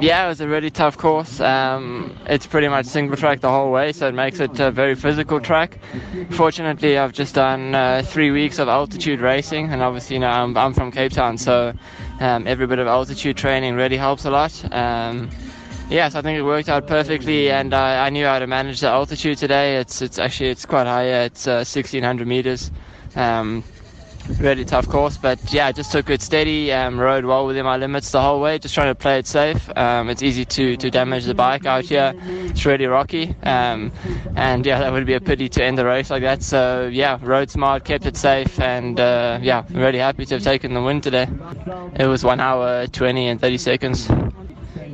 Yeah, it was a really tough course. Um, it's pretty much single track the whole way, so it makes it a very physical track. Fortunately, I've just done uh, three weeks of altitude racing, and obviously, you know, I'm, I'm from Cape Town, so um, every bit of altitude training really helps a lot. Um, yes, I think it worked out perfectly, and I, I, knew how to manage the altitude today. It's it's actually it's quite high. It's uh, 1600 meters. Um, really tough course, but yeah, just took it steady. Um, rode well within my limits the whole way. Just trying to play it safe. Um, it's easy to to damage the bike out here. It's really rocky, um, and yeah, that would be a pity to end the race like that. So yeah, rode smart, kept it safe, and uh, yeah, really happy to have taken the win today. It was one hour 20 and 30 seconds.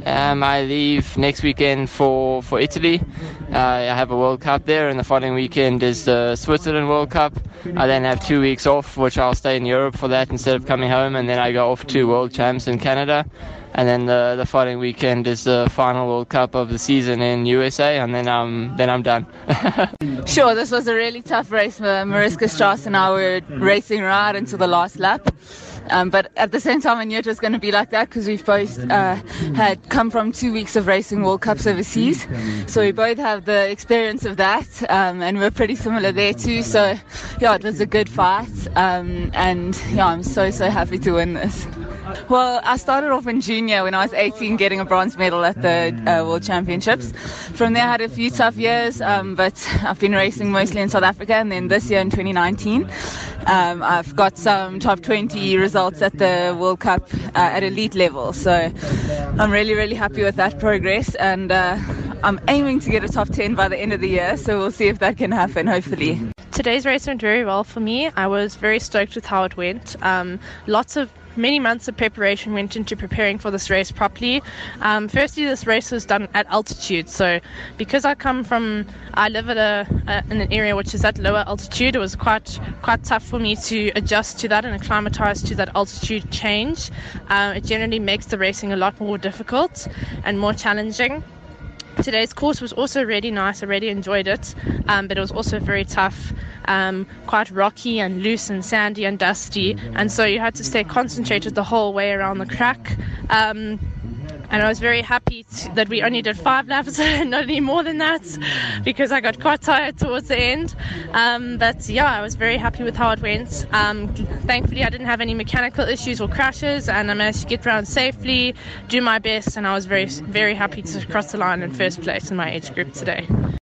Um, I leave next weekend for, for Italy. Uh, I have a World Cup there, and the following weekend is the Switzerland World Cup. I then have two weeks off, which I'll stay in Europe for that instead of coming home, and then I go off to World Champs in Canada. And then the, the following weekend is the final World Cup of the season in USA, and then I'm then I'm done. sure, this was a really tough race. Mariske Strauss and I were racing right into the last lap. Um, but at the same time, I knew was going to be like that because we've both uh, had come from two weeks of racing World Cups overseas. So we both have the experience of that, um, and we're pretty similar there too. So, yeah, it was a good fight. Um, and yeah, I'm so, so happy to win this. Well, I started off in junior when I was 18, getting a bronze medal at the uh, World Championships. From there, I had a few tough years, um, but I've been racing mostly in South Africa. And then this year in 2019, um, I've got some top 20 results at the World Cup uh, at elite level. So I'm really, really happy with that progress. And uh, I'm aiming to get a top 10 by the end of the year. So we'll see if that can happen, hopefully. Today's race went very well for me. I was very stoked with how it went. Um, lots of many months of preparation went into preparing for this race properly. Um, firstly, this race was done at altitude, so because I come from, I live at a, in an area which is at lower altitude, it was quite quite tough for me to adjust to that and acclimatise to that altitude change. Um, it generally makes the racing a lot more difficult and more challenging. Today's course was also really nice. I really enjoyed it, um, but it was also very tough, um, quite rocky and loose and sandy and dusty, and so you had to stay concentrated the whole way around the crack. Um, and I was very happy to, that we only did five laps, not any more than that, because I got quite tired towards the end. Um, but yeah, I was very happy with how it went. Um, thankfully, I didn't have any mechanical issues or crashes, and I managed to get around safely, do my best, and I was very, very happy to cross the line in first place in my age group today.